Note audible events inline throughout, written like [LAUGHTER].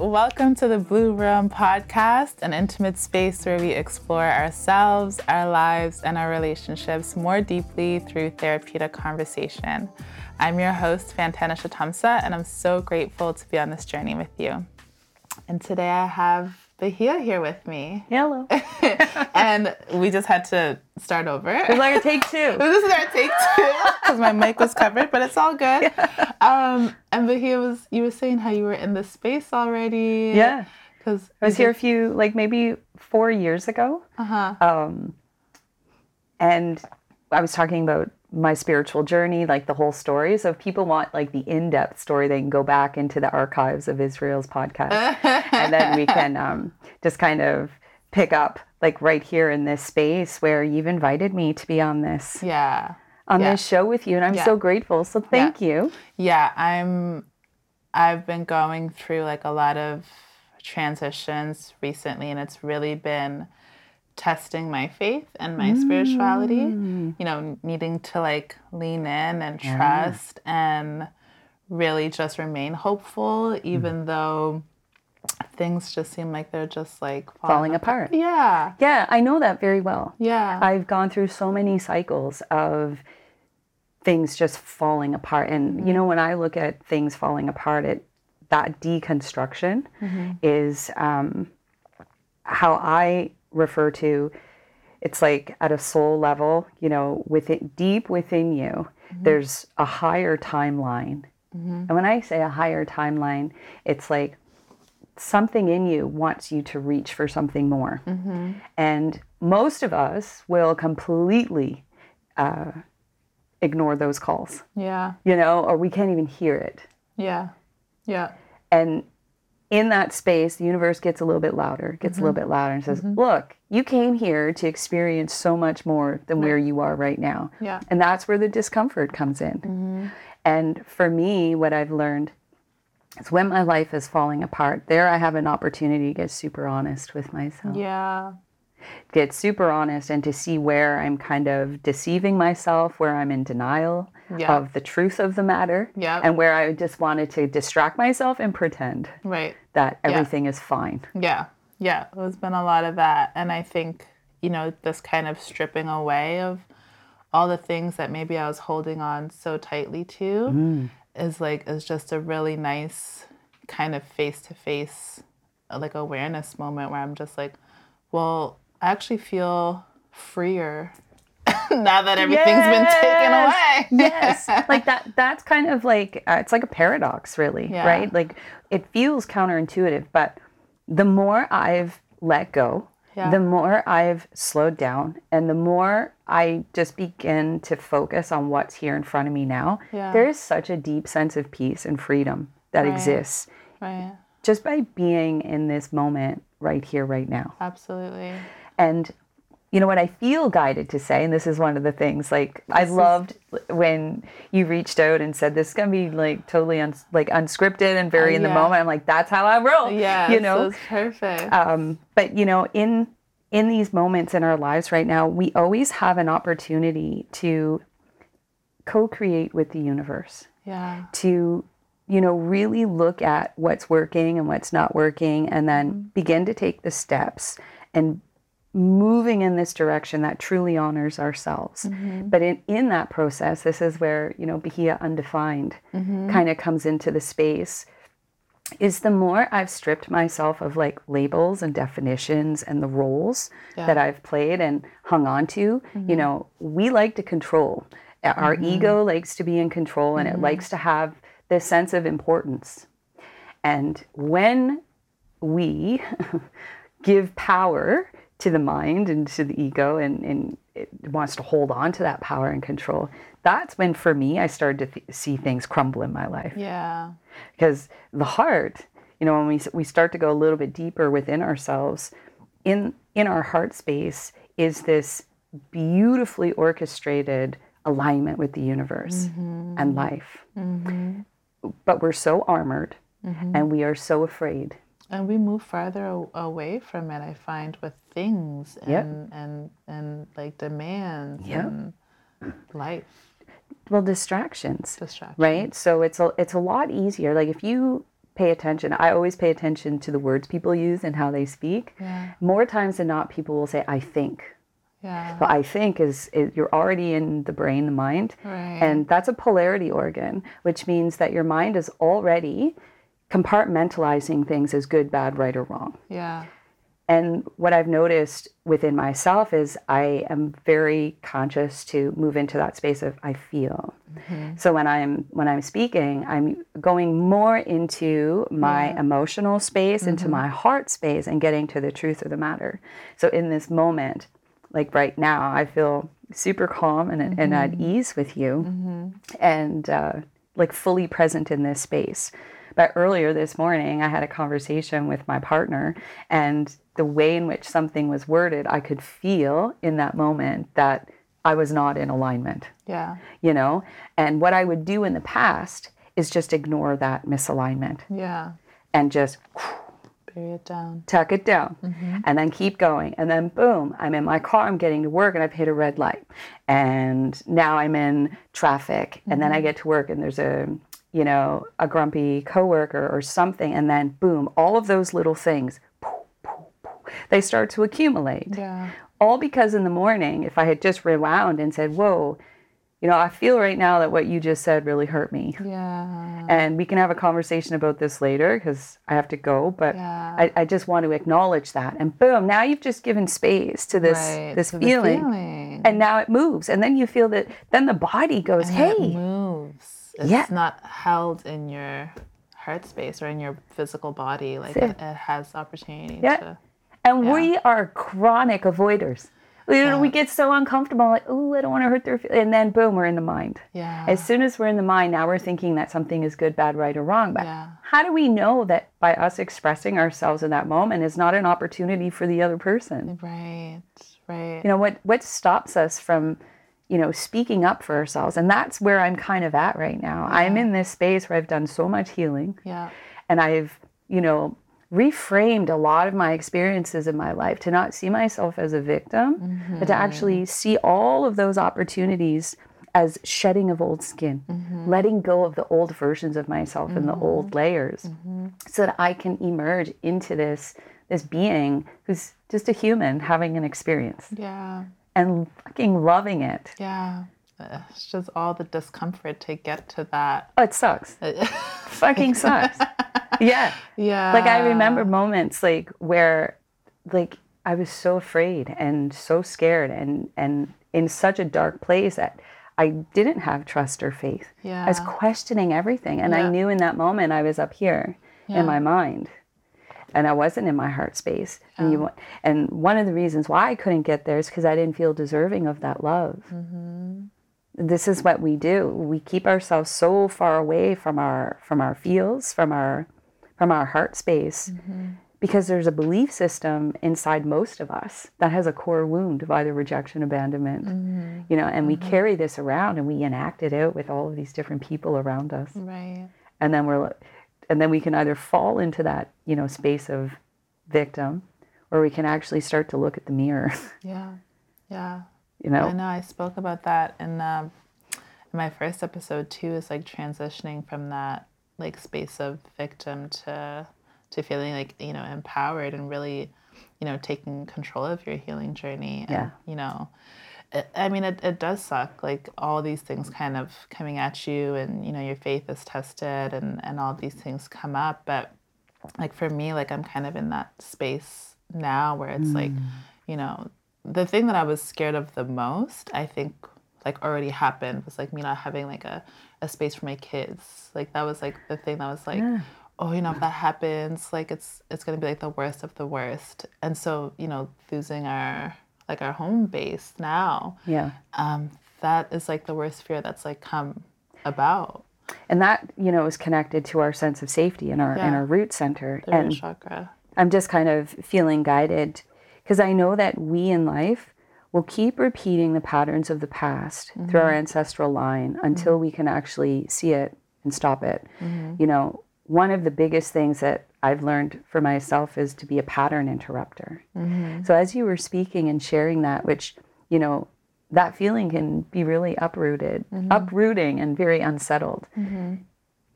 Welcome to the Blue Room podcast, an intimate space where we explore ourselves, our lives, and our relationships more deeply through therapeutic conversation. I'm your host, Fantana Shatamsa, and I'm so grateful to be on this journey with you. And today I have Bahia here with me. Hello. [LAUGHS] [LAUGHS] and we just had to start over. It was like a take two. [LAUGHS] this is our take two because my mic was covered, but it's all good. Yeah. Um, and Bahia was, you were saying how you were in this space already. Yeah. Because I was here a few, like maybe four years ago. Uh huh. Um, and I was talking about my spiritual journey, like the whole story. So if people want like the in-depth story, they can go back into the archives of Israel's podcast, and then we [LAUGHS] can um, just kind of pick up like right here in this space where you've invited me to be on this. Yeah. On yeah. this show with you, and I'm yeah. so grateful. So thank yeah. you. Yeah, I'm. I've been going through like a lot of transitions recently, and it's really been testing my faith and my mm. spirituality, you know, needing to like lean in and trust yeah. and really just remain hopeful, even mm. though things just seem like they're just like falling, falling apart. Yeah. Yeah, I know that very well. Yeah. I've gone through so many cycles of things just falling apart. And, mm-hmm. you know, when I look at things falling apart, it, that deconstruction mm-hmm. is um, how I refer to it's like at a soul level you know within deep within you mm-hmm. there's a higher timeline. Mm-hmm. and when i say a higher timeline it's like something in you wants you to reach for something more. Mm-hmm. and most of us will completely uh, ignore those calls. Yeah. You know or we can't even hear it. Yeah. Yeah. And in that space, the universe gets a little bit louder, gets mm-hmm. a little mm-hmm. bit louder, and says, mm-hmm. Look, you came here to experience so much more than where you are right now. Yeah. And that's where the discomfort comes in. Mm-hmm. And for me, what I've learned is when my life is falling apart, there I have an opportunity to get super honest with myself. Yeah get super honest and to see where I'm kind of deceiving myself, where I'm in denial yeah. of the truth of the matter, yeah. and where I just wanted to distract myself and pretend right. That everything yeah. is fine. Yeah, yeah, there's been a lot of that. And I think, you know, this kind of stripping away of all the things that maybe I was holding on so tightly to mm. is like, is just a really nice kind of face to face, like awareness moment where I'm just like, well, I actually feel freer [LAUGHS] now that everything's yes. been taken away. yes. [LAUGHS] Like that that's kind of like uh, it's like a paradox really, yeah. right? Like it feels counterintuitive, but the more I've let go, yeah. the more I've slowed down and the more I just begin to focus on what's here in front of me now, yeah. there is such a deep sense of peace and freedom that right. exists. Right. Just by being in this moment right here right now. Absolutely. And you know what I feel guided to say, and this is one of the things. Like I loved when you reached out and said this is gonna be like totally un- like unscripted and very in the moment. I'm like, that's how I roll. Yeah, [LAUGHS] you know, so perfect. Um, but you know, in in these moments in our lives right now, we always have an opportunity to co-create with the universe. Yeah. To you know really look at what's working and what's not working, and then begin to take the steps and moving in this direction that truly honors ourselves. Mm-hmm. But in, in that process, this is where, you know, Bahia Undefined mm-hmm. kind of comes into the space. Is the more I've stripped myself of like labels and definitions and the roles yeah. that I've played and hung on to, mm-hmm. you know, we like to control. Our mm-hmm. ego likes to be in control and it mm-hmm. likes to have this sense of importance. And when we [LAUGHS] give power to the mind and to the ego and, and it wants to hold on to that power and control that's when for me i started to th- see things crumble in my life yeah because the heart you know when we, we start to go a little bit deeper within ourselves in in our heart space is this beautifully orchestrated alignment with the universe mm-hmm. and life mm-hmm. but we're so armored mm-hmm. and we are so afraid and we move farther away from it i find with things and yep. and and like demands yep. and life well distractions distractions right so it's a it's a lot easier like if you pay attention. I always pay attention to the words people use and how they speak. Yeah. More times than not, people will say, I think. Yeah. But I think is, is you're already in the brain, the mind. Right. And that's a polarity organ, which means that your mind is already compartmentalizing things as good, bad, right, or wrong. yeah. And what I've noticed within myself is I am very conscious to move into that space of I feel. Mm-hmm. So when I'm when I'm speaking, I'm going more into my emotional space, into mm-hmm. my heart space, and getting to the truth of the matter. So in this moment, like right now, I feel super calm and, and at mm-hmm. ease with you, and uh, like fully present in this space. But earlier this morning, I had a conversation with my partner, and the way in which something was worded, I could feel in that moment that I was not in alignment, Yeah. you know? And what I would do in the past is just ignore that misalignment Yeah. and just Bury it down. tuck it down mm-hmm. and then keep going. And then boom, I'm in my car, I'm getting to work and I've hit a red light. And now I'm in traffic. And then I mm-hmm. get to work and there's a you know, a grumpy coworker or something, and then boom, all of those little things, poof, poof, poof, they start to accumulate. Yeah. All because in the morning, if I had just rewound and said, Whoa, you know, I feel right now that what you just said really hurt me. Yeah. And we can have a conversation about this later because I have to go. But Yeah. I, I just want to acknowledge that. And boom, now you've just given space to this Right, this to feeling. feeling. And now it moves. And then you feel that then the body goes, And Hey, it moves. It's Yeah. not held in your heart space or in your physical body. Like it, it has opportunity Yeah. to. And Yeah. we are chronic avoiders. We, Yeah. we get so uncomfortable, like, oh, I don't want to hurt their feelings. And then, boom, we're in the mind. Yeah. As soon as we're in the mind, now we're thinking that something is good, bad, right, or wrong. But Yeah. how do we know that by us expressing ourselves in that moment is not an opportunity for the other person? right. Right. You know, what, what stops us from, you know, speaking up for ourselves? And that's where I'm kind of at right now. I'm in this space where I've done so much healing yeah. and I've, you know, reframed a lot of my experiences in my life to not see myself as a victim, but to actually mm-hmm. see all of those opportunities as shedding of old skin, mm-hmm. letting go of the old versions of myself and the mm-hmm. old layers, so that I can emerge into this this being who's just a human having an experience Yeah. And fucking loving it. Yeah. It's just all the discomfort to get to that. Oh, it sucks. [LAUGHS] fucking sucks. Yeah. yeah. like i remember moments like where like i was so afraid and so scared and and in such a dark place that i didn't have trust or faith Yeah. i was questioning everything and i knew in that moment i was up here Yeah. in my mind and i wasn't in my heart space. And you oh. and one of the reasons why i couldn't get there is because i didn't feel deserving of that love. Mm-hmm. This is what we do. We keep ourselves so far away from our from our feels from our from our heart space mm-hmm. because there's a belief system inside most of us that has a core wound of either rejection abandonment mm-hmm. you know and we carry this around and we enact it out with all of these different people around us. Right. and then we're and then we can either fall into that you know space of victim or we can actually start to look at the mirror [LAUGHS] Yeah. Yeah. you know I know I spoke about that in, um, in my first episode too. Is like transitioning from that like space of victim to to feeling like you know empowered and really you know taking control of your healing journey. And, Yeah. You know, I mean it, it does suck like all these things kind of coming at you and you know your faith is tested and and all these things come up, but like for me like i'm kind of in that space now where it's like mm. you know the thing that i was scared of the most i think like already happened was like me not having like a, a space for my kids. Like that was like the thing that was like oh you know if that happens like it's it's going to be like the worst of the worst. And so you know losing our like our home base now. Yeah. Um that is like the worst fear that's like come about. And that you know is connected to our sense of safety in our in Yeah. our root center. The root and chakra. I'm just kind of feeling guided because i know that we in life will keep repeating the patterns of the past through mm-hmm. our ancestral line mm-hmm. until we can actually see it and stop it. Mm-hmm. You know one of the biggest things that i've learned for myself is to be a pattern interrupter. Mm-hmm. So as you were speaking and sharing that which you know that feeling can be really uprooted mm-hmm. uprooting and very unsettled. Mm-hmm.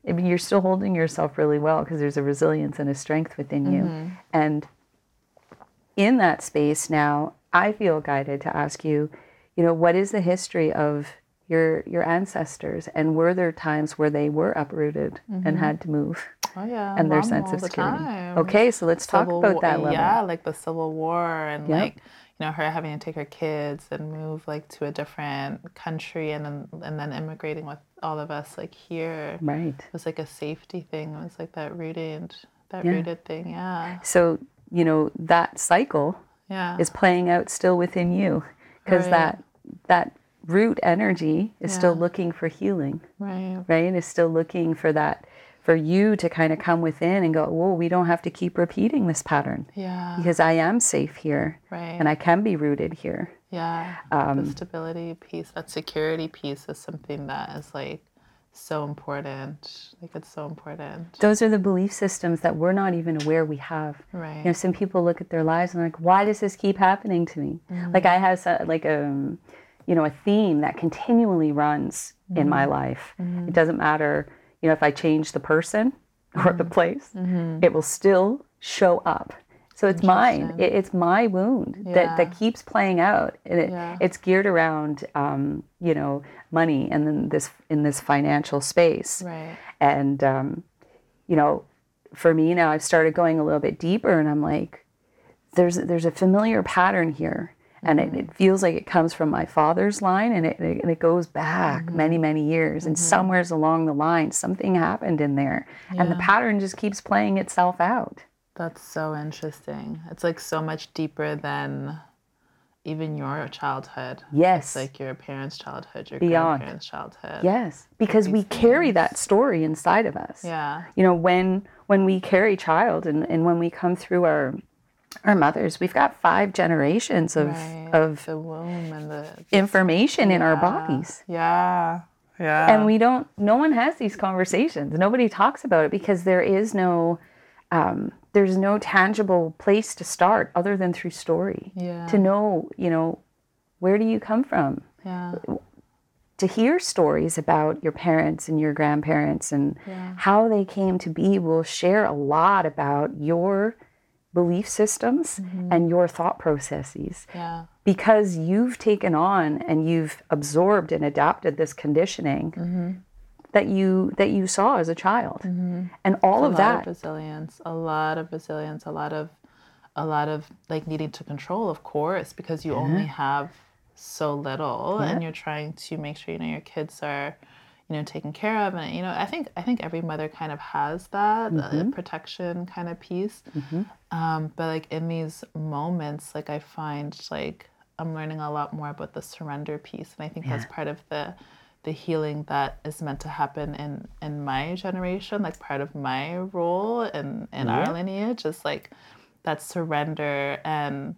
I mean, you're still holding yourself really well because there's a resilience and a strength within you. Mm-hmm. And in that space now, I feel guided to ask you, you know, what is the history of your your ancestors and were there times where they were uprooted and mm-hmm. had to move Oh yeah. [LAUGHS] and their mom sense of security? time. Okay, so let's talk about War- that level. Yeah, like the Civil War and Yep. like you know her having to take her kids and move like to a different country and then and then immigrating with all of us like here. Right. It was like a safety thing. It was like that rooted that Yeah. rooted thing. Yeah. So, you know, that cycle Yeah. is playing out still within you because Right. that that root energy is still looking for healing. right. right? Is still looking for that, for you to kind of come within and go, whoa, we don't have to keep repeating this pattern Yeah. because I am safe here Right. and I can be rooted here. Yeah. Um, the stability piece, that security piece is something that is like so important. Like it's so important. Those are the belief systems that we're not even aware we have. Right. You know, some people look at their lives and they're like, why does this keep happening to me? Mm-hmm. Like I have so- like a, you know, a theme that continually runs in Mm-hmm. my life. It doesn't matter, you know, if I change the person [LAUGHS] or the Mm-hmm. place, it will still show up. So it's mine. It, it's my wound that, that keeps playing out, and it, Yeah. it's geared around, um, you know, money and then this in this financial space. Right. And, um, you know, for me now, I've started going a little bit deeper and I'm like, there's, there's a familiar pattern here. And it, it feels like it comes from my father's line and it, and it goes back mm-hmm. many, many years. And mm-hmm. somewheres along the line, something happened in there. And the pattern just keeps playing itself out. That's so interesting. It's like so much deeper than even your childhood. Yes. It's like your parents' childhood, your Beyond. grandparents' childhood. yes. Because we carry that story inside of us. Yeah. you know when when we carry child and, and when we come through our our mothers we've got five generations of Right. of the womb and the information in our bodies Yeah. Yeah. and we don't no one has these conversations nobody talks about it because there is no um, there's no tangible place to start other than through story Yeah. to know you know where do you come from yeah. to hear stories about your parents and your grandparents and how they came to be will share a lot about your belief systems mm-hmm. and your thought processes. Yeah. because you've taken on and you've absorbed and adapted this conditioning mm-hmm. that you that you saw as a child. Mm-hmm. And all a of that of resilience a lot of resilience a lot of a lot of like needing to control of course because you only have so little and you're trying to make sure you know your kids are you know taken care of and you know i think i think every mother kind of has that uh, protection kind of piece. Um, but like in these moments like i find like i'm learning a lot more about the surrender piece and i think that's part of the the healing that is meant to happen in in my generation like part of my role in in our lineage is like that surrender and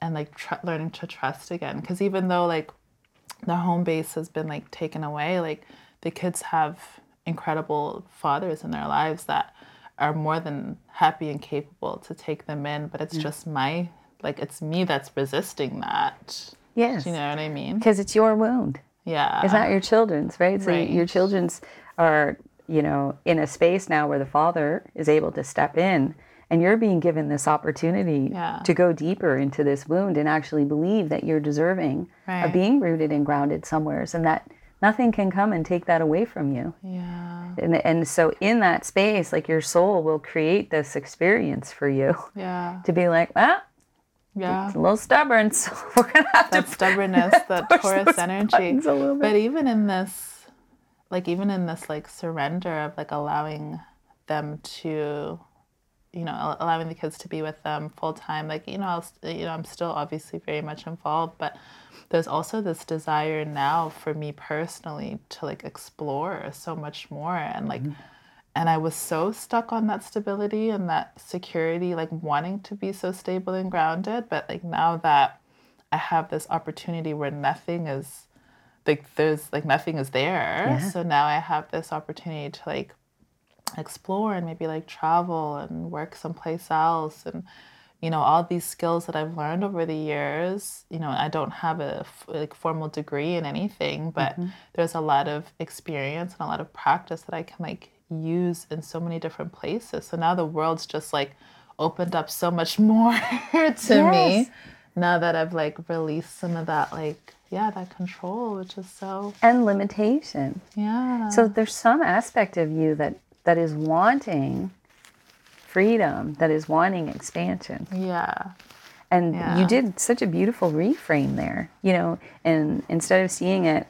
and like tr- learning to trust again. Because even though like the home base has been like taken away like the kids have incredible fathers in their lives that are more than happy and capable to take them in but it's mm. just my like it's me that's resisting that yes you know what i mean because it's your wound yeah It's not your children's, right? So Right. your children's are, you know, in a space now where the father is able to step in and you're being given this opportunity Yeah. to go deeper into this wound and actually believe that you're deserving Right. of being rooted and grounded somewheres and that nothing can come and take that away from you. yeah And and so in that space, like your soul will create this experience for you yeah to be like, well, yeah it's a little stubborn, [LAUGHS] so we're gonna have to that stubbornness, that Taurus energy. a little bit. But even in this, like even in this like surrender of like allowing them to, you know, allowing the kids to be with them full time. Like you know, I'll, you know, I'm still obviously very much involved, but there's also this desire now for me personally to like explore so much more and like. Mm-hmm. And I was so stuck on that stability and that security, like wanting to be so stable and grounded. But like now that I have this opportunity where nothing is like there's like nothing is there. So now I have this opportunity to like explore and maybe like travel and work someplace else and you know all these skills that I've learned over the years. You know, I don't have a f- like formal degree in anything, but mm-hmm. there's a lot of experience and a lot of practice that I can like use in so many different places. So now the world's just like opened up so much [LAUGHS] more to yes. me now that I've like released some of that like yeah, that control, which is so and limitation. Yeah. So there's some aspect of you that that is wanting freedom, that is wanting expansion. Yeah. And yeah. you did such a beautiful reframe there, you know, and instead of seeing it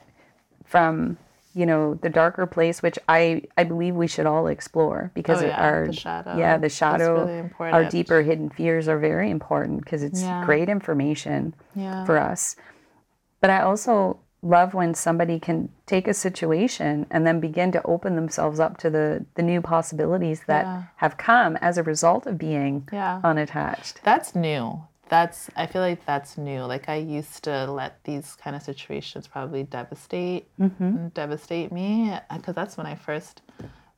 from you know the darker place which i i believe we should all explore because oh, yeah, our the shadow. yeah the shadow really our deeper hidden fears are very important because it's yeah. great information for us but i also love when somebody can take a situation and then begin to open themselves up to the the new possibilities that yeah. have come as a result of being unattached. That's new. That's i feel like that's new. Like i used to let these kind of situations probably devastate mm-hmm. devastate me because that's when i first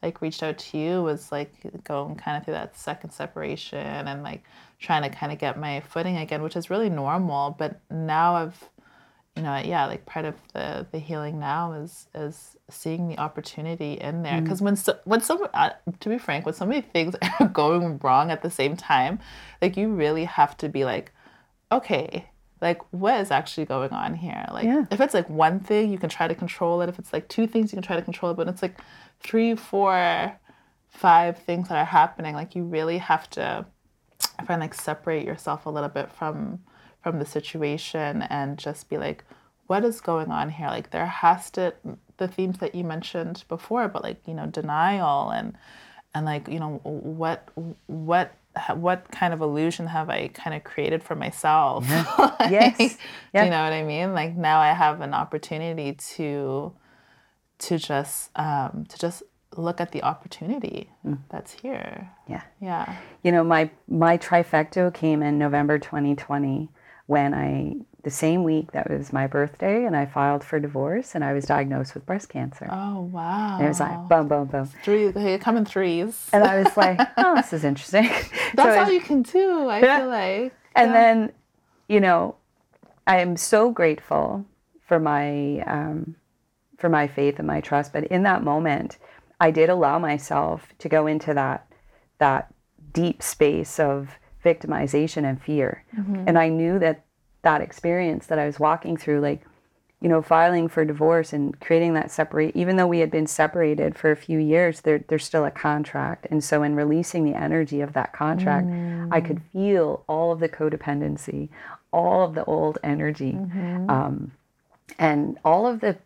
like reached out to you was like going kind of through that second separation and like trying to kind of get my footing again which is really normal. But now i've you know yeah like part of the the healing now is is seeing the opportunity in there because mm. when so, when so uh, to be frank when so many things [LAUGHS] are going wrong at the same time like you really have to be like okay like what is actually going on here like yeah. if it's like one thing you can try to control it if it's like two things you can try to control it but it's like three four five things that are happening like you really have to i find like separate yourself a little bit from from the situation and just be like what is going on here like there has to the themes that you mentioned before but like you know denial and and like you know what what what kind of illusion have I kind of created for myself? Yeah. [LAUGHS] like, yes. Yeah. You know what I mean? Like now I have an opportunity to to just um, to just look at the opportunity mm. that's here. Yeah. Yeah. You know, my my trifecta came in November 2020 when I the same week that was my birthday and I filed for divorce and I was diagnosed with breast cancer. Oh wow. And it was like boom boom boom. Three they come in threes. And I was like, [LAUGHS] oh this is interesting. That's [LAUGHS] so all you can do, I yeah. feel like. And yeah. then, you know, I am so grateful for my um, for my faith and my trust. But in that moment, I did allow myself to go into that that deep space of victimization and fear. Mm-hmm. And I knew that that experience that I was walking through, like, you know, filing for divorce and creating that separate, even though we had been separated for a few years, there, there's still a contract. And so, in releasing the energy of that contract, mm. I could feel all of the codependency, all of the old energy, mm-hmm. um, and all of the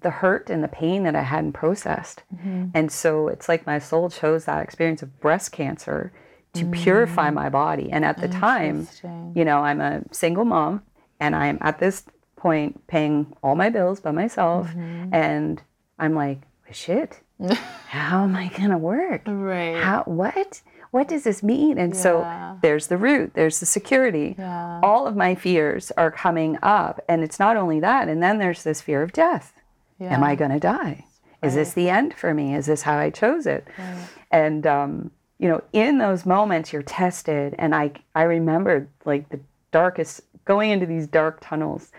the hurt and the pain that I hadn't processed. Mm-hmm. And so it's like my soul chose that experience of breast cancer to mm. purify my body. And at the time, you know, I'm a single mom and I'm at this point paying all my bills by myself. Mm-hmm. And I'm like, shit, [LAUGHS] how am I going to work? Right. How, what? What does this mean? And yeah. so there's the root, there's the security. Yeah. All of my fears are coming up. And it's not only that, and then there's this fear of death. Yeah. Am I going to die? Is this the end for me? Is this how I chose it? Right. And um, you know, in those moments you're tested. And I, I remembered like the darkest, going into these dark tunnels,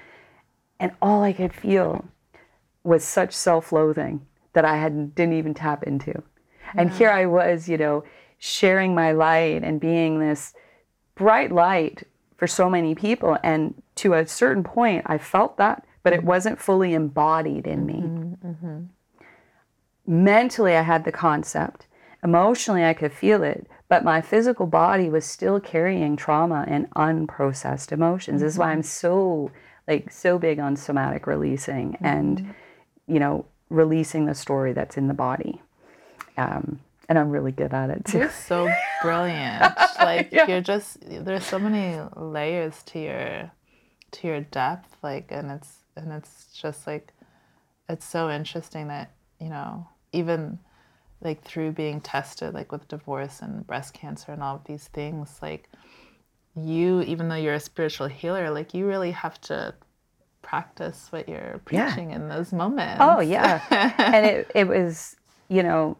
and all I could feel was such self loathing that I had, didn't even tap into. And here I was, you know, sharing my light and being this bright light for so many people. And to a certain point, I felt that, but it wasn't fully embodied in me. Mm-hmm, mm-hmm. Mentally, I had the concept, Emotionally, I could feel it, but my physical body was still carrying trauma and unprocessed emotions. Mm-hmm. This is why I'm so like so big on somatic releasing mm-hmm. and you know releasing the story that's in the body. Um, and I'm really good at it too. You're so brilliant. [LAUGHS] like yeah. you're just there's so many layers to your to your depth like and it's and it's just like it's so interesting that you know even like through being tested like with divorce and breast cancer and all of these things like you even though you're a spiritual healer like you really have to practice what you're preaching yeah. in those moments. Oh yeah. [LAUGHS] And it, it was you know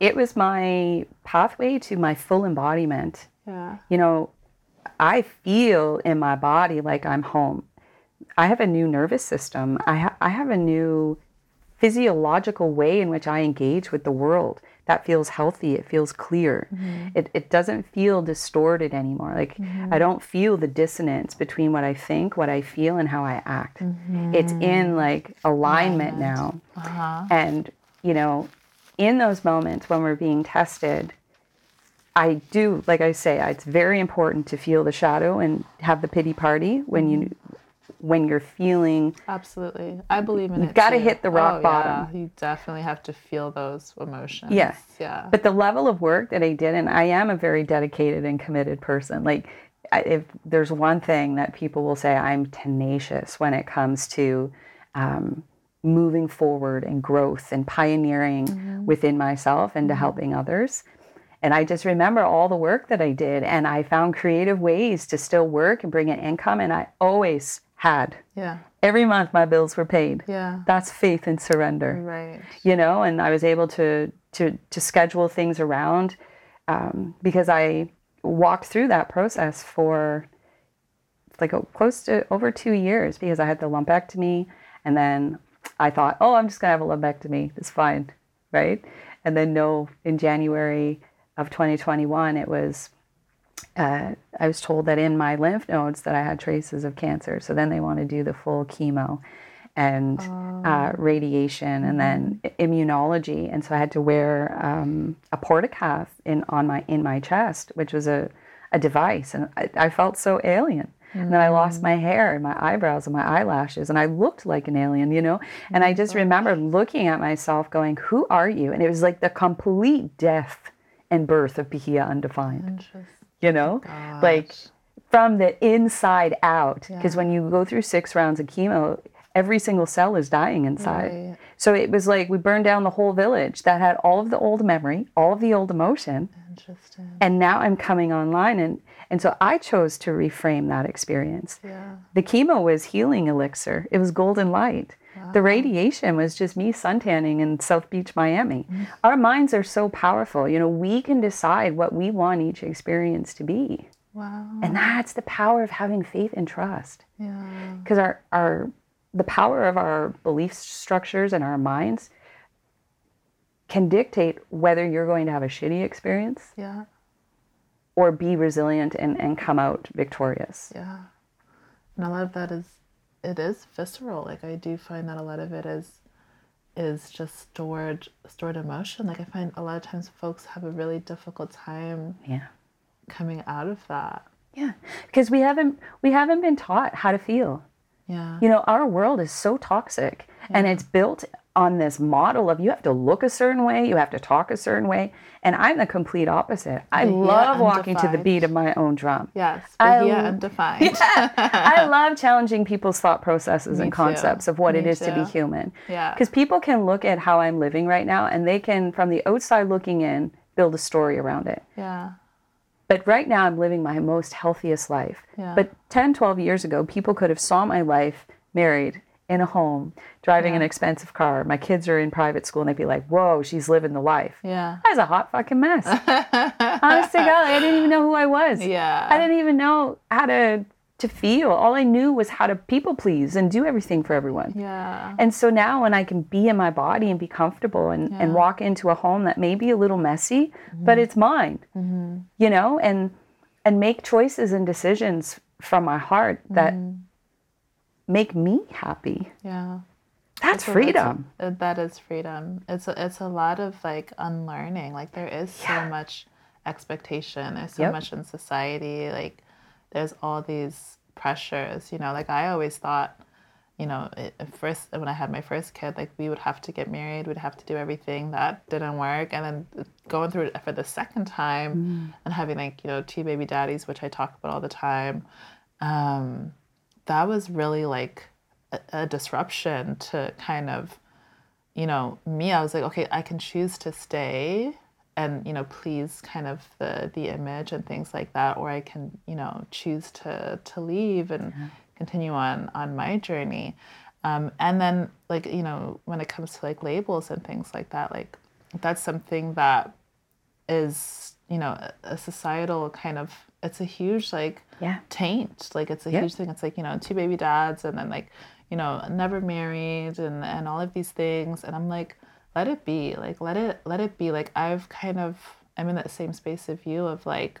it was my pathway to my full embodiment. Yeah. You know i feel in my body like i'm home. I have a new nervous system. I, ha- I have a new physiological way in which I engage with the world that feels healthy. It feels clear. Mm-hmm. It, it doesn't feel distorted anymore. Like Mm-hmm. I don't feel the dissonance between what I think, what I feel, and how I act. Mm-hmm. It's in like alignment now. Uh-huh. And, you know, in those moments when we're being tested, I do, like I say, it's very important to feel the shadow and have the pity party when you when you're feeling Absolutely. I believe in it. You've gotta hit the rock Oh, bottom. Yeah. You definitely have to feel those emotions. Yes. Yeah. But the level of work that I did, and I am a very dedicated and committed person. Like, if there's one thing that people will say, I'm tenacious when it comes to um, moving forward and growth and pioneering within myself and to helping others. And I just remember all the work that I did, and I found creative ways to still work and bring in income, and I always had. yeah. Every month, my bills were paid. Yeah. That's faith and surrender Right. you know and i was able to to to schedule things around um, because i walked through that process for like oh, close to over two years because i had the lumpectomy and then i thought oh i'm just going to have a lumpectomy it's fine right and then no in january of 2021 it was uh, I was told that in my lymph nodes that I had traces of cancer. So then they want to do the full chemo and uh, radiation and then immunology. And so I had to wear um, a portacath in on my in my chest, which was a, a device, and I, I felt so alien. And then I lost my hair and my eyebrows and my eyelashes, and I looked like an alien, you know. And I just remember looking at myself, going, "Who are you?" And it was like the complete death and birth of Bahia Undefined Interesting. You know like from the inside out because Yeah. when you go through six rounds of chemo every single cell is dying inside Right. so it was like we burned down the whole village that had all of the old memory all of the old emotion Interesting. and now i'm coming online and and so i chose to reframe that experience Yeah. the chemo was healing elixir it was golden light the radiation was just me suntanning in south beach miami mm-hmm. our minds are so powerful you know we can decide what we want each experience to be Wow. and that's the power of having faith and trust Yeah. because our our the power of our belief structures and our minds can dictate whether you're going to have a shitty experience Yeah. or be resilient and, and come out victorious Yeah. And a lot of that is it is visceral. Like I do find that a lot of it is is just stored stored emotion. Like I find a lot of times folks have a really difficult time yeah coming out of that. yeah because we haven't we haven't been taught how to feel Yeah. You know, our world is so toxic and it's built on this model of you have to look a certain way, you have to talk a certain way. And I'm the complete opposite. I Yeah, love walking to the beat of my own drum. Yes. I But [LAUGHS] yeah. I [LAUGHS] love challenging people's thought processes Me and too. concepts of what it Me is to be too. human. Yeah. Because people can look at how I'm living right now and they can, from the outside looking in, build a story around it. yeah. But right now, I'm living my most healthiest life. Yeah. But 10, 12 years ago, people could have saw my life married in a home, driving an expensive car. My kids are in private school, and they'd be like, "Whoa, she's living the life." Yeah. I was a hot fucking mess. [LAUGHS] Honest to God, I didn't even know who I was. Yeah. I didn't even know how to to feel. All I knew was how to people please and do everything for everyone. Yeah. And so now when I can be in my body and be comfortable and, and walk into a home that may be a little messy, but mm-hmm. it's mine, mm-hmm. you know, and and make choices and decisions from my heart that mm-hmm. Make me happy. Yeah. That's freedom. uh, that is freedom. It's a, it's a lot of like unlearning. Like there is so much expectation. There's so Yep. much in society. Like there's all these pressures. You know, like I always thought, you know, it, at first when I had my first kid, like we would have to get married. We'd have to do everything that didn't work, and then going through it for the second time and having like you know two baby daddies, which I talk about all the time. Um, that was really like a, a disruption to kind of you know me. I was like okay i can choose to stay and you know please kind of the the image and things like that or i can you know choose to to leave and continue on on my journey. Um, and then like you know when it comes to like labels and things like that like that's something that is you know a, a societal kind of it's a huge like Yeah. taint like it's a Yeah. huge thing it's like you know two baby dads and then like you know never married and and all of these things and i'm like let it be. Like let it let it be. Like I've kind of I'm in that same space of you of like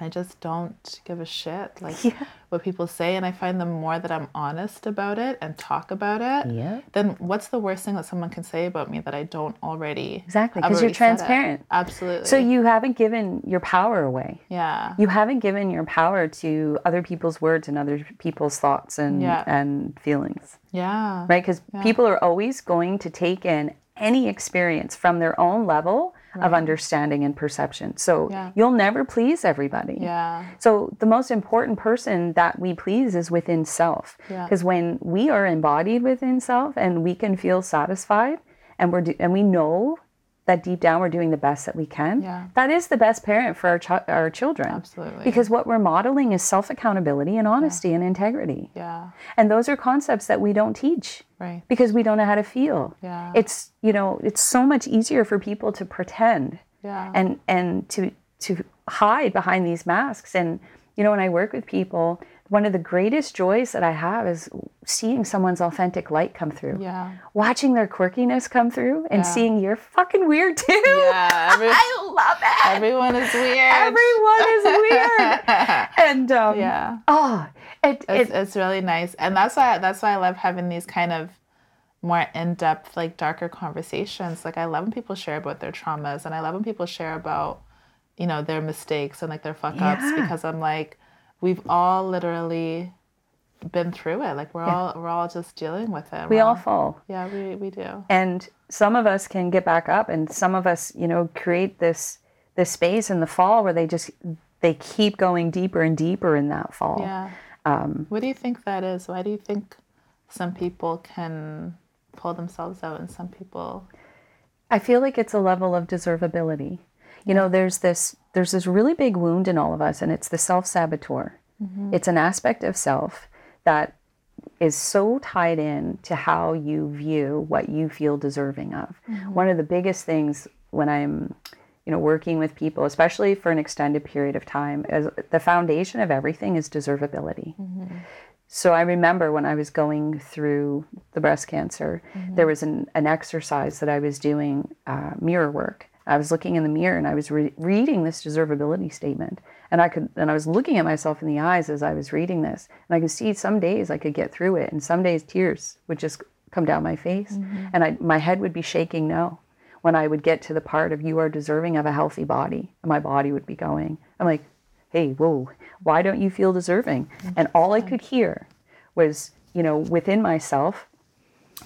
I just don't give a shit like [LAUGHS] Yeah. what people say and I find the more that I'm honest about it and talk about it, Yeah. then what's the worst thing that someone can say about me that I don't already Exactly, I've 'cause you're already said it. transparent. Absolutely. So you haven't given your power away. yeah. You haven't given your power to other people's words and other people's thoughts and Yeah. and feelings. Yeah. right? Because people are always going to take in any experience from their own level of understanding and perception. So Yeah. you'll never please everybody. Yeah. So the most important person that we please is within self. Yeah. Because when we are embodied within self and we can feel satisfied and we're do- and we know that deep down we're doing the best that we can, Yeah. that is the best parent for our chi- our children. Absolutely. Because what we're modeling is self accountability and honesty and integrity. Yeah. And those are concepts that we don't teach Right. because we don't know how to feel. Yeah. It's you know it's so much easier for people to pretend Yeah. and and to to hide behind these masks. And you know when I work with people, one of the greatest joys that I have is seeing someone's authentic light come through. Yeah. Watching their quirkiness come through and Yeah. seeing you're fucking weird too. Yeah, every- [LAUGHS] I love it. Everyone is weird. Everyone is weird. [LAUGHS] and um, yeah. oh, it, It's, it, it's really nice. And that's why that's why I love having these kind of more in-depth, like darker conversations. Like I love when people share about their traumas and I love when people share about, you know, their mistakes and like their fuck ups Yeah. because I'm like, we've all literally been through it. Like we're all we're all just dealing with it. we We're all fall. Yeah, we, we do. and some of us can get back up and some of us you know create this this space in the fall where they just they keep going deeper and deeper in that fall Yeah. Um, What do you think that is? Why do you think some people can pull themselves out and some people i feel like it's a level of deservability. You know there's this there's this really big wound in all of us and it's the self-saboteur. It's an aspect of self that is so tied in to how you view what you feel deserving of. One of the biggest things when I'm you know working with people especially for an extended period of time is the foundation of everything is deservability. Mm-hmm. So I remember when I was going through the breast cancer, mm-hmm. there was an, an exercise that I was doing uh, mirror work. I was looking in the mirror and I was re- reading this deservability statement, and I could and I was looking at myself in the eyes as I was reading this, and I could see some days I could get through it, and some days tears would just come down my face, mm-hmm. and I my head would be shaking no. When I would get to the part of you are deserving of a healthy body, and my body would be going, I'm like, hey, whoa, why don't you feel deserving? And all I could hear was, you know, within myself,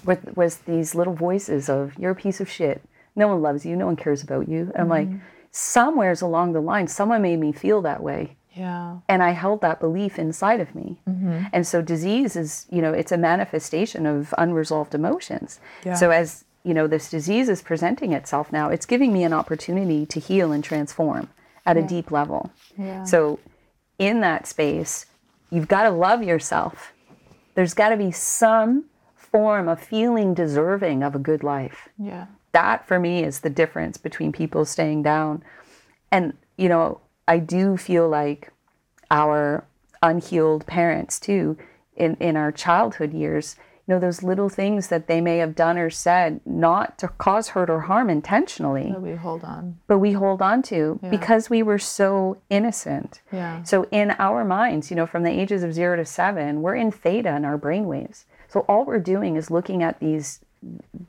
was, was these little voices of, you're a piece of shit. No one loves you. No one cares about you. And I'm like, mm-hmm. somewheres along the line, someone made me feel that way. Yeah. And I held that belief inside of me. Mm-hmm. And so disease is, you know, it's a manifestation of unresolved emotions. Yeah. So as, you know, this disease is presenting itself now, it's giving me an opportunity to heal and transform at a deep level. Yeah. So in that space, you've got to love yourself. There's got to be some form of feeling deserving of a good life. Yeah. That for me is the difference between people staying down. And, you know, I do feel like our unhealed parents too, in, in our childhood years, know, those little things that they may have done or said not to cause hurt or harm intentionally, But we hold on. but we hold on to because we were so innocent. Yeah. So in our minds, you know, from the ages of zero to seven, we're in theta in our brainwaves. So all we're doing is looking at these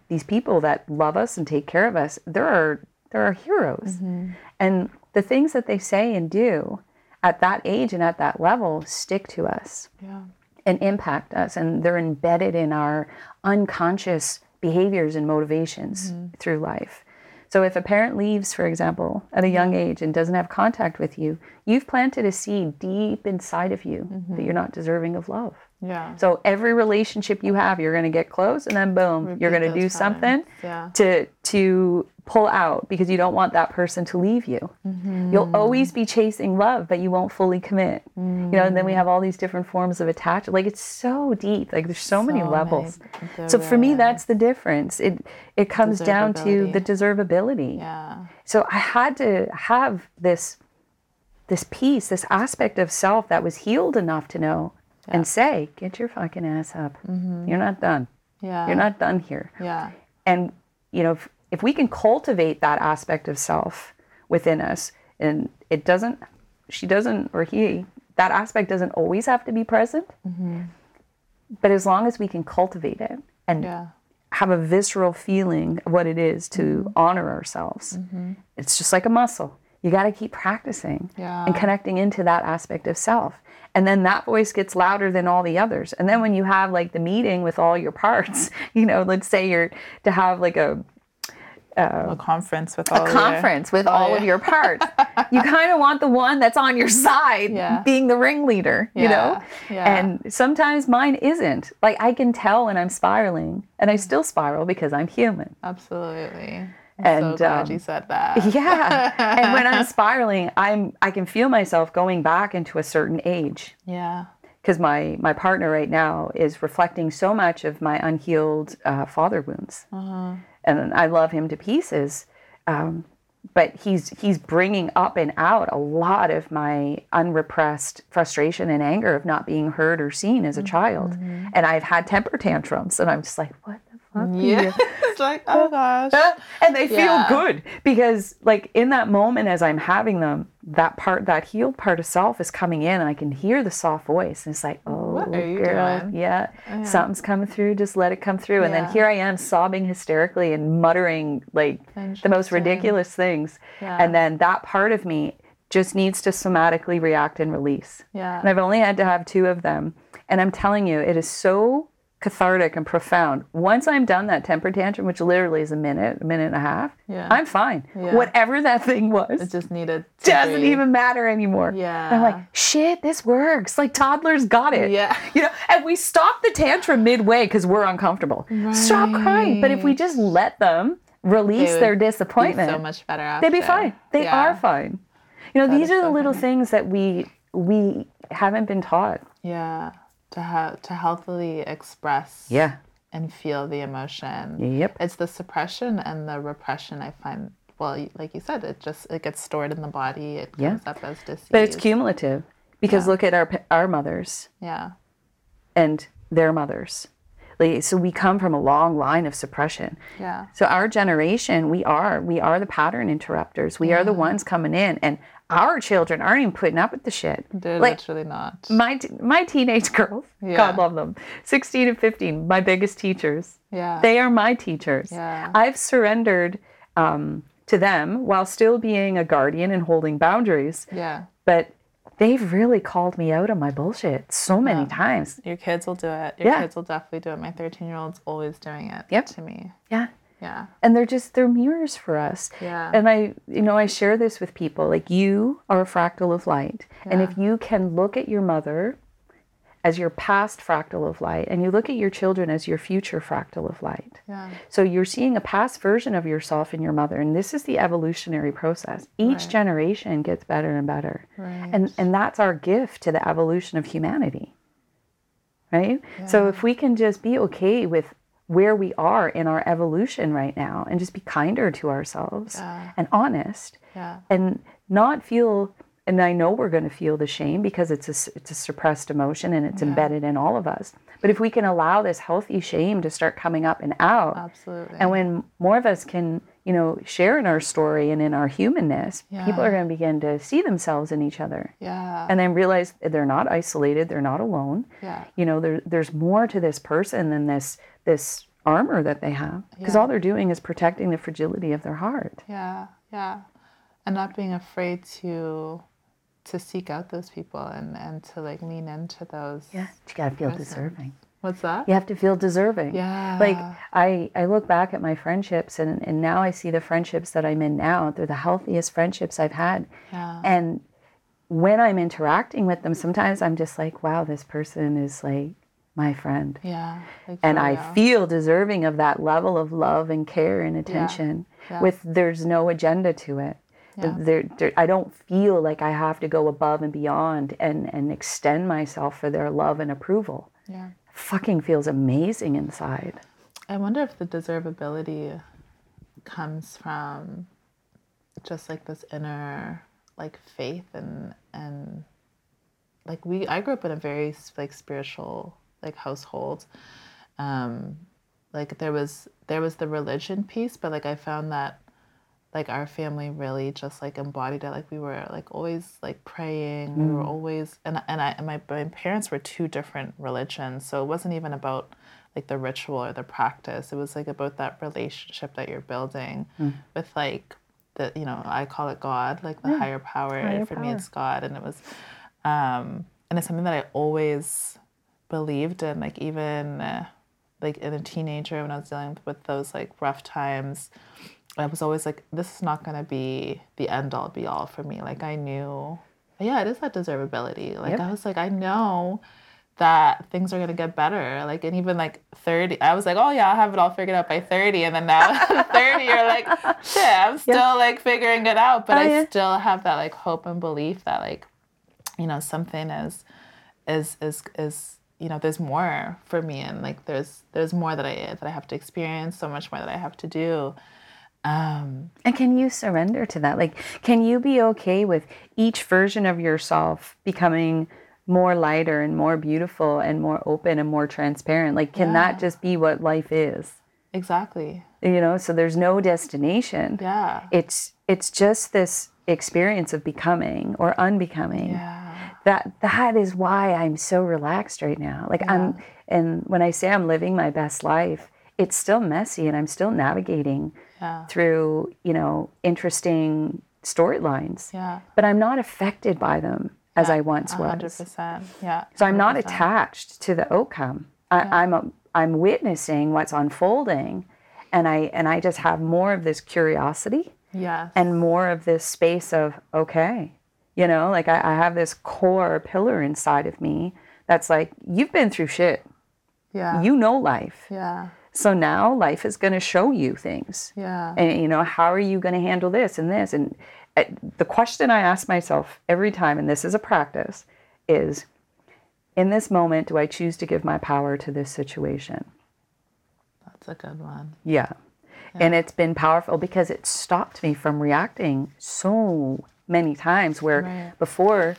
these people that love us and take care of us. There are there are heroes, mm-hmm. and the things that they say and do at that age and at that level stick to us Yeah. And impact us, and they're embedded in our unconscious behaviors and motivations mm-hmm. through life. So if a parent leaves, for example, at a young age and doesn't have contact with you, you've planted a seed deep inside of you mm-hmm. that you're not deserving of love. Yeah. So every relationship you have, you're going to get close, and then boom, you're going to do those something. Yeah. to to pull out because you don't want that person to leave you. You'll always be chasing love, but you won't fully commit. You know, and then we have all these different forms of attachment. Like it's so deep. Like there's so, many levels. many- So for me, that's the difference. It it comes down to the deservability. Yeah. So I had to have this this piece, this aspect of self that was healed enough to know and say, "Get your fucking ass up. Mm-hmm. You're not done. Yeah. You're not done here." Yeah. And you know, f- if we can cultivate that aspect of self within us, and it doesn't, she doesn't, or he, that aspect doesn't always have to be present. Mm-hmm. But as long as we can cultivate it and Yeah. have a visceral feeling of what it is to Mm-hmm. honor ourselves, mm-hmm. it's just like a muscle. You got to keep practicing Yeah. and connecting into that aspect of self. And then that voice gets louder than all the others. And then when you have like the meeting with all your parts, [LAUGHS] you know, let's say you're to have like a a um, conference with all a your- conference with all of oh, your parts. you [LAUGHS] kind of want the one that's on your side Yeah. being the ringleader, you know? Yeah, yeah. And sometimes mine isn't. Like I can tell when I'm spiraling and I mm. still spiral because I'm human. Absolutely. I'm And, so glad um, you said that. [LAUGHS] Yeah. and when I'm [LAUGHS] spiraling, I'm I can feel myself going back into a certain age. Yeah. Because my, my partner right now is reflecting so much of my unhealed uh, father wounds, and I love him to pieces. Um, but he's he's bringing up and out a lot of my unrepressed frustration and anger of not being heard or seen as a child, and I've had temper tantrums, and I'm just like, what the fuck? do you Yeah. [LAUGHS] it's like, oh gosh. and they feel Yeah. good because like in that moment as i'm having them that part that healed part of self is coming in and i can hear the soft voice and it's like oh What are you girl doing? yeah something's coming through just let it come through and then here i am sobbing hysterically and muttering like the most ridiculous things Yeah. and then that part of me just needs to somatically react and release Yeah. and I've only had to have two of them. And I'm telling you, it is so cathartic and profound. Once I'm done that temper tantrum, which literally is a minute, a minute and a half, Yeah. I'm fine. Yeah. Whatever that thing was It just needed to doesn't be- even matter anymore. Yeah. And I'm like, shit, this works. Like toddlers got it. Yeah. [LAUGHS] You know, and we stop the tantrum midway because we're uncomfortable. Stop crying. But if we just let them release their disappointment, so much better after. they'd be fine. They Yeah. are fine. You know, these is are the little funny. things that we we haven't been taught. Yeah. To have to healthily express Yeah. and feel the emotion. Yep. It's the suppression and the repression I find well, like you said, it just it gets stored in the body. It Yeah. comes up as disease. But it's cumulative because Yeah. look at our our mothers Yeah. and their mothers. Like, so we come from a long line of suppression. Yeah. So our generation, we are we are the pattern interrupters. We are the ones coming in, and our children aren't even putting up with the shit. They're Like literally not. my t- my teenage [LAUGHS] girls, Yeah. God love them, sixteen and fifteen, my biggest teachers. Yeah. They are my teachers. Yeah. I've surrendered um, to them while still being a guardian and holding boundaries. yeah. But they've really called me out on my bullshit so many times. Your kids will do it. Your Yeah. kids will definitely do it. My 13 year old's always doing it Yep. to me. Yeah. Yeah. And they're just they're mirrors for us. Yeah. And I you know, I share this with people. Like you are a fractal of light. And if you can look at your mother as your past fractal of light and you look at your children as your future fractal of light. Yeah. So you're seeing a past version of yourself in your mother, and this is the evolutionary process. Each Right. generation gets better and better, Right. and and that's our gift to the evolution of humanity. Right. So if we can just be okay with where we are in our evolution right now, and just be kinder to ourselves Yeah. and honest, Yeah. and not feel. And I know we're going to feel the shame because it's a it's a suppressed emotion and it's embedded in all of us. But if we can allow this healthy shame to start coming up and out, Absolutely. and when more of us can, you know, share in our story and in our humanness, people are going to begin to see themselves in each other yeah. and then realize they're not isolated, they're not alone. yeah. You know, there, there's more to this person than this this armor that they have because Yeah. all they're doing is protecting the fragility of their heart. Yeah. Yeah. And not being afraid to to seek out those people and and to like lean into those. Yeah, you got to feel Present. deserving. What's that? You have to feel deserving. Yeah. Like I, I look back at my friendships and, and now I see the friendships that I'm in now. They're the healthiest friendships I've had. Yeah. And when I'm interacting with them, sometimes I'm just like, wow, this person is like my friend. Yeah. Like And I feel deserving of that level of love and care and attention Yeah. with there's no agenda to it. Yeah. There, there, I don't feel like I have to go above and beyond and, and extend myself for their love and approval. Yeah. Fucking feels amazing inside. I wonder if the deservability comes from just like this inner like faith and and like we I grew up in a very like spiritual like household. Um like there was there was the religion piece, but like I found that like our family really just like embodied it. Like we were like always like praying. Mm. We were always and and I and my my parents were two different religions, so it wasn't even about like the ritual or the practice. It was like about that relationship that you're building mm. with like the you know I call it God, like the yeah. higher power. Higher For power. me, it's God, and it was, um, and it's something that I always believed in. Like even uh, like in a teenager when I was dealing with those like rough times, I was always like, this is not gonna be the end all be all for me. Like I knew, yeah, it is that deservability. Like yep. I was like, I know that things are gonna get better. Like and even like 30, I was like, oh yeah, I'll have it all figured out by 30. And then now [LAUGHS] 30, you're like, shit, I'm still yeah. like figuring it out. But oh, I yeah. still have that like hope and belief that like, you know, something is is is is you know, there's more for me and like there's there's more that I that I have to experience, so much more that I have to do. Um, and can you surrender to that? Like, can you be okay with each version of yourself becoming more lighter and more beautiful and more open and more transparent. Like, can yeah. that just be what life is? Exactly. You know, so there's no destination. Yeah. It's it's just this experience of becoming or unbecoming. Yeah. That that is why I'm so relaxed right now. Like yeah. I'm and when I say I'm living my best life, it's still messy and I'm still navigating yeah. through, you know, interesting storylines. Yeah. But I'm not affected by them as I once 100%, was. 100%. Yeah. 100%. So I'm not attached to the outcome. I. I'm a, I'm witnessing what's unfolding, and I and I just have more of this curiosity. Yes. And more of this space of okay, you know, like I, I have this core pillar inside of me that's like you've been through shit. Yeah. You know life. Yeah. So now life is going to show you things. Yeah. And you know, how are you going to handle this and this and uh, the question I ask myself every time, and this is a practice, is in this moment, do I choose to give my power to this situation? That's a good one. Yeah. yeah. And it's been powerful because it stopped me from reacting so many times where right. before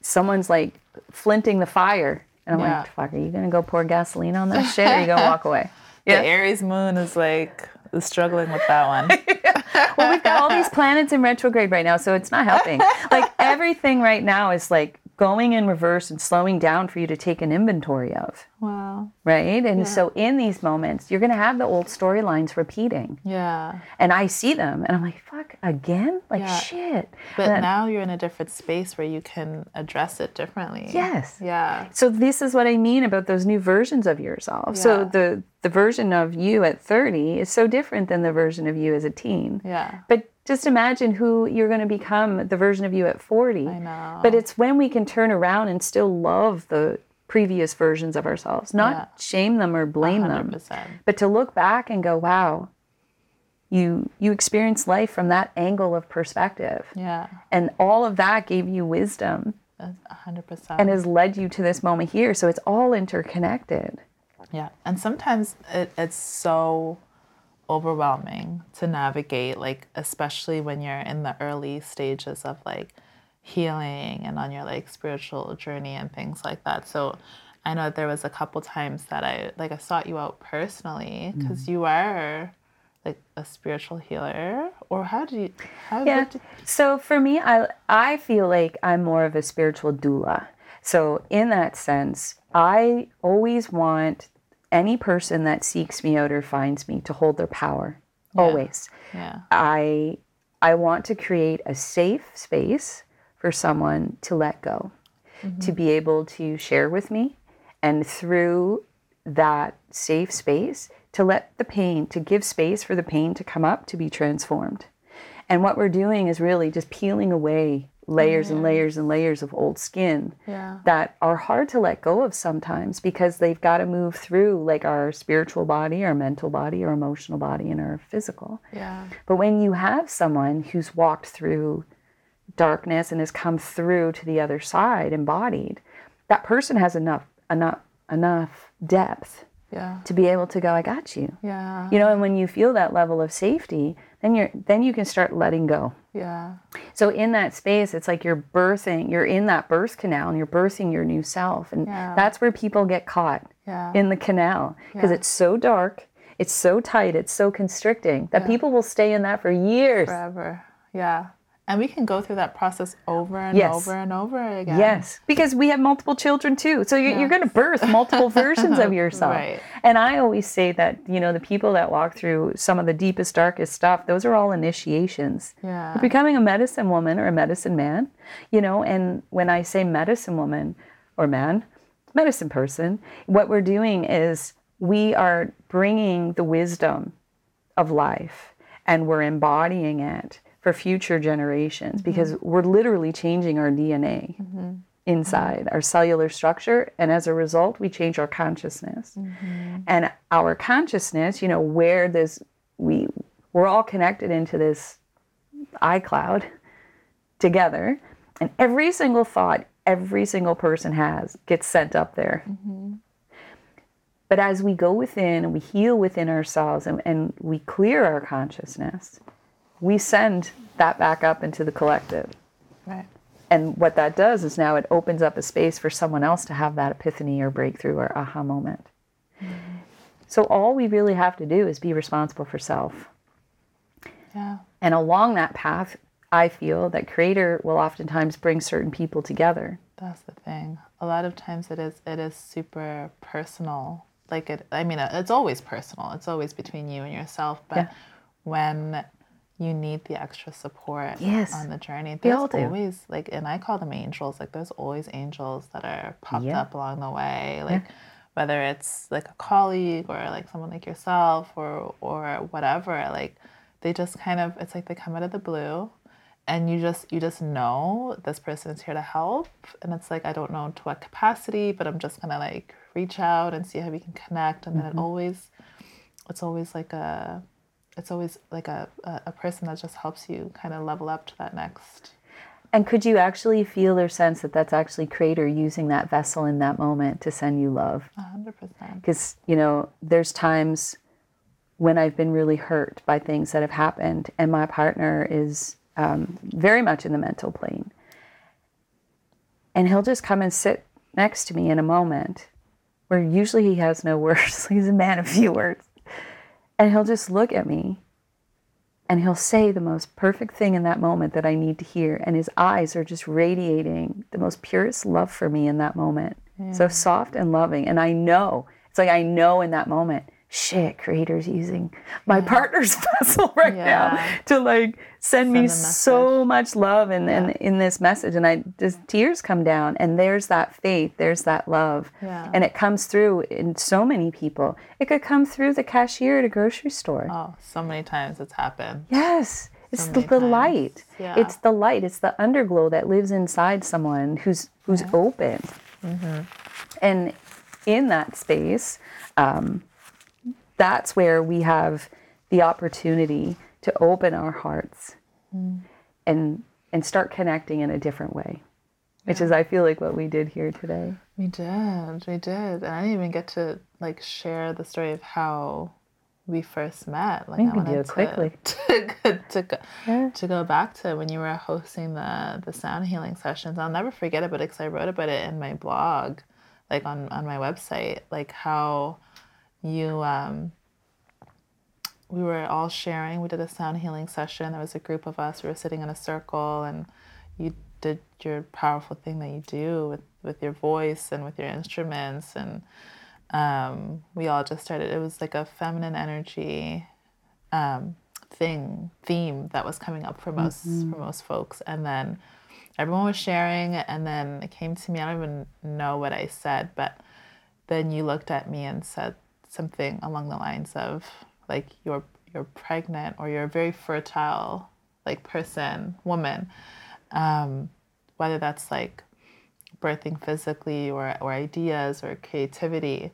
someone's like flinting the fire. And I'm yeah. like, fuck, are you going to go pour gasoline on that shit or are you going to walk away? [LAUGHS] Yeah. The Aries moon is like struggling with that one. [LAUGHS] well, we've got all these planets in retrograde right now, so it's not helping. [LAUGHS] like everything right now is like going in reverse and slowing down for you to take an inventory of. Wow. Right? And yeah. so in these moments, you're going to have the old storylines repeating. Yeah. And I see them and I'm like, fuck, again? Like, yeah. shit. But then, now you're in a different space where you can address it differently. Yes. Yeah. So this is what I mean about those new versions of yourself. Yeah. So the the version of you at 30 is so different than the version of you as a teen. Yeah. But just imagine who you're going to become the version of you at 40 i know. But it's when we can turn around and still love the previous versions of ourselves. Not yeah. shame them or blame 100%. them but to look back and go wow you you experience life from that angle of perspective. Yeah. And all of that gave you wisdom. 100% and has led you to this moment here. So it's all interconnected. Yeah. And sometimes it, it's so overwhelming to navigate like especially when you're in the early stages of like healing and on your like spiritual journey and things like that. So i know that there was a couple times that i like i sought you out personally because mm-hmm. you are like a spiritual healer or how do you how yeah. did... so for me i i feel like i'm more of a spiritual doula. So in that sense i always want any person that seeks me out or finds me to hold their power yeah. always yeah i i want to create a safe space for someone to let go mm-hmm. to be able to share with me and through that safe space to let the pain to give space for the pain to come up to be transformed and what we're doing is really just peeling away layers and layers and layers of old skin yeah. that are hard to let go of sometimes because they've got to move through like our spiritual body, our mental body, our emotional body, and our physical. Yeah. But when you have someone who's walked through darkness and has come through to the other side embodied, that person has enough enough enough depth yeah. to be able to go, I got you. Yeah. You know, and when you feel that level of safety, then you're then you can start letting go. Yeah. So in that space, it's like you're birthing, you're in that birth canal and you're birthing your new self. And yeah. that's where people get caught yeah. in the canal because yeah. it's so dark. it's so tight, it's so constricting that people will stay in that for years. Forever. Yeah. And we can go through that process over and Yes. over and over again. Yes, because we have multiple children too. So you're, you're going to birth multiple versions of [LAUGHS] yourself. Right. And I always say that, you know, the people that walk through some of the deepest, darkest stuff, those are all initiations. Yeah. You're becoming a medicine woman or a medicine man, you know, and when I say medicine woman or man, medicine person, what we're doing is we are bringing the wisdom of life and we're embodying it for future generations mm-hmm. because we're literally changing our DNA mm-hmm. inside our cellular structure. And as a result we change our consciousness. Mm-hmm. And our consciousness you know where this we we're all connected into this iCloud together. And every single thought every single person has gets sent up there. But as we go within and we heal within ourselves and, and we clear our consciousness, we send that back up into the collective. Right. And what that does is now it opens up a space for someone else to have that epiphany or breakthrough or aha moment. Mm-hmm. So all we really have to do is be responsible for self. Yeah. And along that path, I feel that creator will oftentimes bring certain people together. That's the thing. A lot of times it is it is super personal. Like it I mean it's always personal. It's always between you and yourself, but Yeah. when you need the extra support Yes. on the journey. There's always like and I call them angels. Like there's always angels that are popped Yeah. up along the way. Like whether it's like a colleague or like someone like yourself or or whatever, like they just kind of it's like they come out of the blue and you just you just know this person is here to help and it's like i don't know to what capacity but i'm just gonna like reach out and see how we can connect and then it mm-hmm. always it's always like a it's always like a, a, person that just helps you kind of level up to that next. And could you actually feel or sense that that's actually creator using that vessel in that moment to send you love? 100% because you know there's times when i've been really hurt by things that have happened and my partner is um, very much in the mental plane. And he'll just come and sit next to me in a moment where usually he has no words. [LAUGHS] He's a man of few words and he'll just look at me and he'll say the most perfect thing in that moment that i need to hear. And his eyes are just radiating the most purest love for me in that moment. So soft and loving. And i know it's like i know in that moment shit creator's using my partner's [LAUGHS] vessel right Yeah. now to like send, me Send a so much love and in, in this message and i just tears come down and there's that faith there's that love Yeah. and it comes through in so many people it could come through the cashier at a grocery store oh so many times it's happened Yes. It's So the, the light. Yeah. It's the light. It's the underglow that lives inside someone who's who's open. Mm-hmm. And in that space, um, that's where we have the opportunity to open our hearts Mm. and and start connecting in a different way. Which is I feel like what we did here today. We did, we did, and I didn't even get to like share the story of how we first met. Like We I can do wanted it quickly. [LAUGHS] to to, to, go, Yeah. to go back to when you were hosting the the sound healing sessions. I'll never forget about it because I wrote about it in my blog, like on on my website, like how you um we were all sharing. We did a sound healing session. There was a group of us. We were sitting in a circle, and you did your powerful thing that you do with with your voice and with your instruments, and um, we all just started. It was like a feminine energy um, thing theme that was coming up for most for most folks, and then everyone was sharing, and then it came to me. I don't even know what I said, but then you looked at me and said something along the lines of like you're you're pregnant or you're a very fertile like person woman um, whether that's like birthing physically or or ideas or creativity.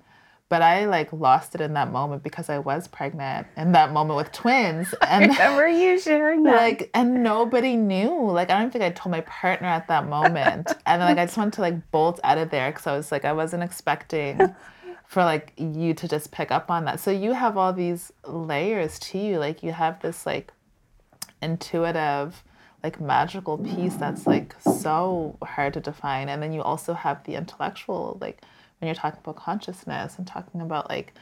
But I like lost it in that moment because I was pregnant in that moment with twins [LAUGHS] and Remember you sharing that? like and nobody knew. Like i don't think i told my partner at that moment. And like i just wanted to like bolt out of there because i was like i wasn't expecting [LAUGHS] for like you to just pick up on that so you have all these layers to you like you have this like intuitive like magical piece that's like so hard to define and then you also have the intellectual like when you're talking about consciousness and talking about like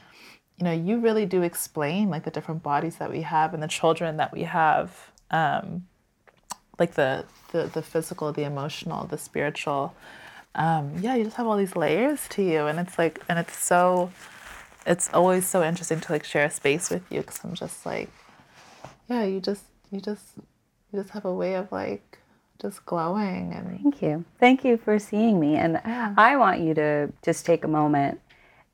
you know, you really do explain like the different bodies that we have and the children that we have, um, like the, the the physical, the emotional, the spiritual. Um, yeah, you just have all these layers to you, and it's like, and it's so, it's always so interesting to like share a space with you because I'm just like, yeah, you just you just you just have a way of like just glowing and Thank you. Thank you for seeing me. And Yeah. I want you to just take a moment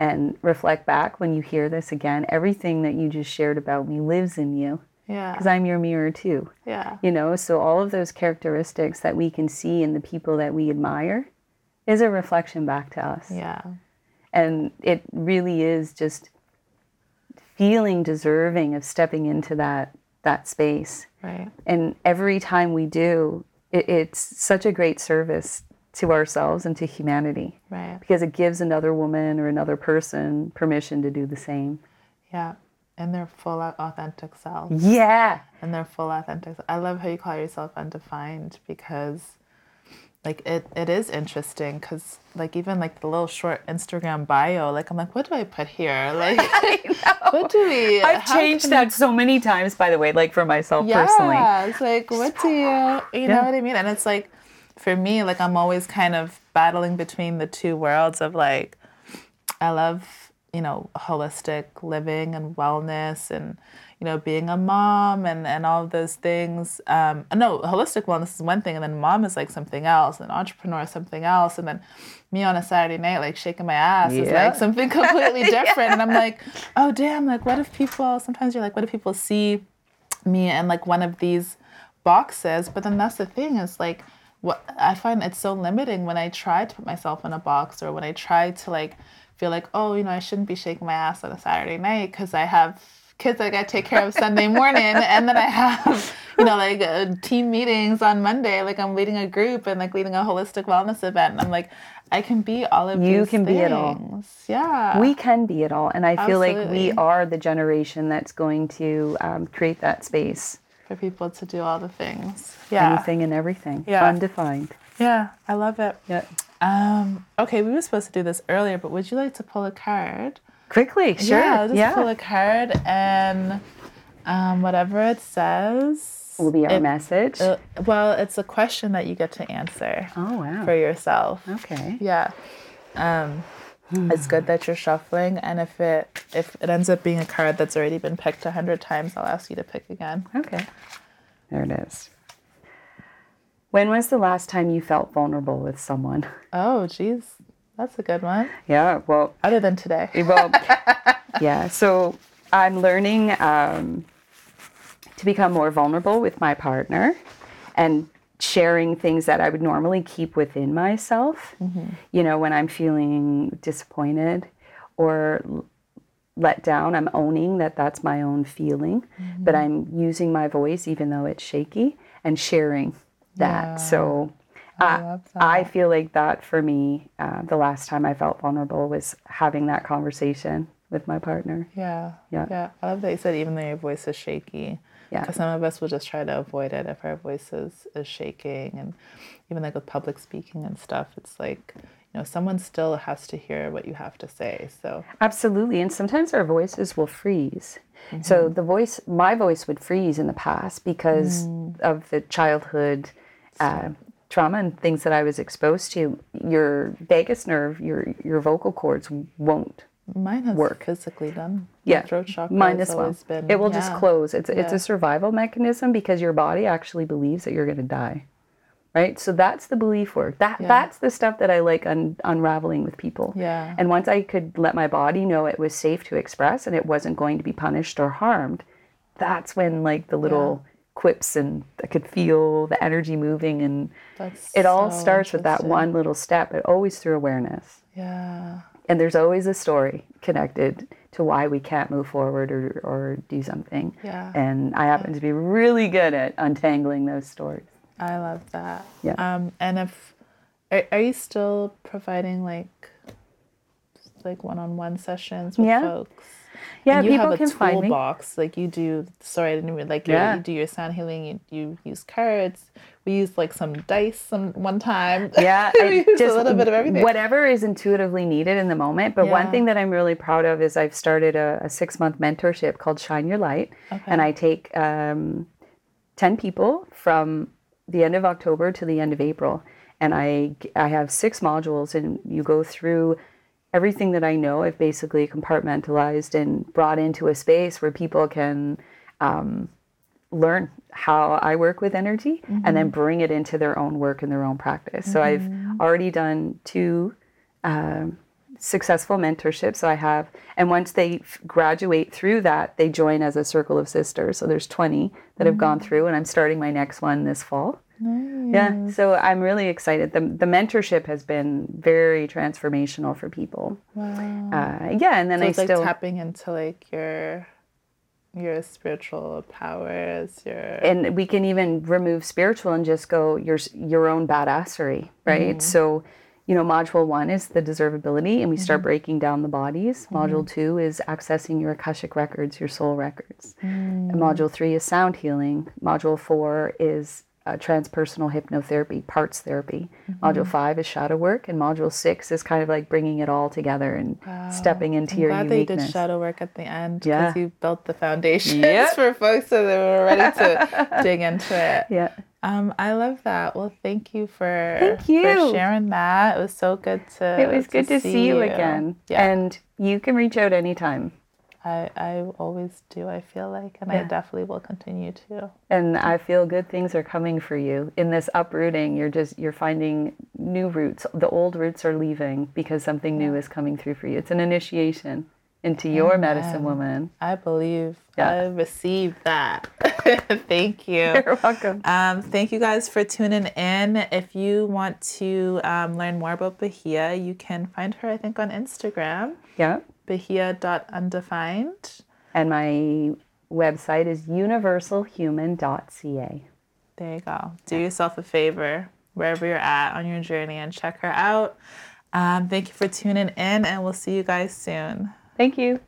and reflect back when you hear this again. Everything that you just shared about me lives in you yeah, because I'm your mirror too. yeah, You know, so all of those characteristics that we can see in the people that we admire is a reflection back to us. yeah, And it really is just feeling deserving of stepping into that that space. right, And every time we do, it, it's such a great service to ourselves and to humanity right, because it gives another woman or another person permission to do the same. yeah, and their full authentic self. Yeah. and their full authentic. I love how you call yourself undefined because, like, it, it is interesting because, like, even like the little short Instagram bio, like, I'm like, what do I put here? [LAUGHS] Like, what do we? I've changed that so many times, by the way, like for myself personally. Yeah, personally. it's like, what do you, you know what I mean? And it's like, for me, like, I'm always kind of battling between the two worlds of like, I love, you know, holistic living and wellness and, you know, being a mom and, and all of those things. Um, no, holistic wellness is one thing, and then mom is like something else, and entrepreneur is something else, and then me on a Saturday night, like shaking my ass, is like something [LAUGHS] completely different. And I'm like, oh, damn, like, what if people, sometimes you're like, what if people see me in like one of these boxes? But then that's the thing is like, what I find it's so limiting when I try to put myself in a box or when I try to like feel like, oh, you know, I shouldn't be shaking my ass on a Saturday night because I have kids I got to take care of Sunday morning, and then I have, you know, like uh, team meetings on Monday. Like I'm leading a group and like leading a holistic wellness event, and I'm like, I can be all of You these can be it all. things. Yeah, We can be it all. And I feel like we are the generation that's going to um, create that space. for people to do all the things. Yeah, Anything and everything. Yeah. Undefined. yeah, I love it. Yeah. Um, okay, we were supposed to do this earlier, but would you like to pull a card? Quickly, sure. Yeah, I'll just yeah. pull a card and um, whatever it says will be our it- message. uh, well, it's a question that you get to answer oh, wow. for yourself. okay. Yeah. Um, it's good that you're shuffling, and if it if it ends up being a card that's already been picked a hundred times, I'll ask you to pick again. Okay. There it is. When was the last time you felt vulnerable with someone? Oh, geez, that's a good one. Yeah, well, Other than today. [LAUGHS] well, [LAUGHS] yeah. So I'm learning um, to become more vulnerable with my partner and sharing things that I would normally keep within myself. You know, when I'm feeling disappointed or let down, I'm owning that that's my own feeling, but I'm using my voice even though it's shaky and sharing that. Yeah. So. I uh, love I feel like that for me, uh, the last time I felt vulnerable was having that conversation with my partner. Yeah. Yeah. Yeah. I love that you said even though your voice is shaky. Yeah. Because some of us will just try to avoid it if our voice is, is shaking. And even like with public speaking and stuff, it's like, you know, someone still has to hear what you have to say. So, Absolutely. And sometimes our voices will freeze. So the voice, my voice would freeze in the past because of the childhood uh, trauma and things that I was exposed to. Your vagus nerve, your your vocal cords won't. mine has Work. physically done. Yeah, My throat chakra Mine has as well. been. it will just close. It's it's a survival mechanism because your body actually believes that you're going to die. Right? So that's the belief work. That Yeah. that's the stuff that I like un- unraveling with people. Yeah. And once I could let my body know it was safe to express and it wasn't going to be punished or harmed, that's when like the little quips and I could feel the energy moving and That's it all so starts with that one little step, but always through awareness. Yeah. And there's always a story connected to why we can't move forward or, or do something. Yeah. And I happen to be really good at untangling those stories. I love that. Yeah. Um, and if are, are you still providing like like one-on-one sessions with Yeah. folks? Yeah, And you people have a can find me. toolbox like you do. Sorry, I didn't mean like you Yeah. you do your sound healing. You you use cards. we used like some dice some one time. [LAUGHS] Yeah, used a little bit of everything. Whatever is intuitively needed in the moment. But one thing that I'm really proud of is I've started a, a six month mentorship called Shine Your Light, and I take um, ten people from the end of October to the end of April, and I I have six modules, and you go through everything that I know. I've basically compartmentalized and brought into a space where people can um, learn how I work with energy and then mm-hmm. bring it into their own work and their own practice. So I've mm-hmm. already done two um, successful mentorships. I have, and once they f- graduate through that, they join as a circle of sisters. So there's 20 that have gone mm-hmm. through, and I'm starting my next one this fall. Yeah, so I'm really excited. The, the mentorship has been very transformational for people. Wow. Uh, yeah, and then So I like still tapping into like your your spiritual powers, your and we can even remove spiritual and just go your your own badassery, right? Mm-hmm. So, you know, module one is the deservability, and we start mm-hmm. breaking down the bodies. Module mm-hmm. two is accessing your akashic records, your soul records. And module three is sound healing. Module four is uh, transpersonal hypnotherapy, parts therapy. Module five is shadow work, and module six is kind of like bringing it all together and stepping into I'm your glad they did shadow work at the end because Yeah. you built the foundations Yep. [LAUGHS] for folks so they were ready to [LAUGHS] dig into it. yeah. Um, I love that. Well, thank you for Thank you for sharing that. It was so good to. It was good to see you again. Yeah, And you can reach out anytime. I I always do. I feel like, and I definitely will continue to. And I feel good things are coming for you. In this uprooting, you're just you're finding new roots. The old roots are leaving because something new is coming through for you. It's an initiation into your medicine woman. I believe Yeah. I received that. [LAUGHS] thank you. [LAUGHS] You're welcome. Um, thank you guys for tuning in. If you want to um, learn more about Bahia, you can find her, I think, on Instagram, Yeah. bahia.undefined. And my website is universalhuman.ca. There you go. Do yourself a favor wherever you're at on your journey and check her out. Um, thank you for tuning in, and we'll see you guys soon. Thank you.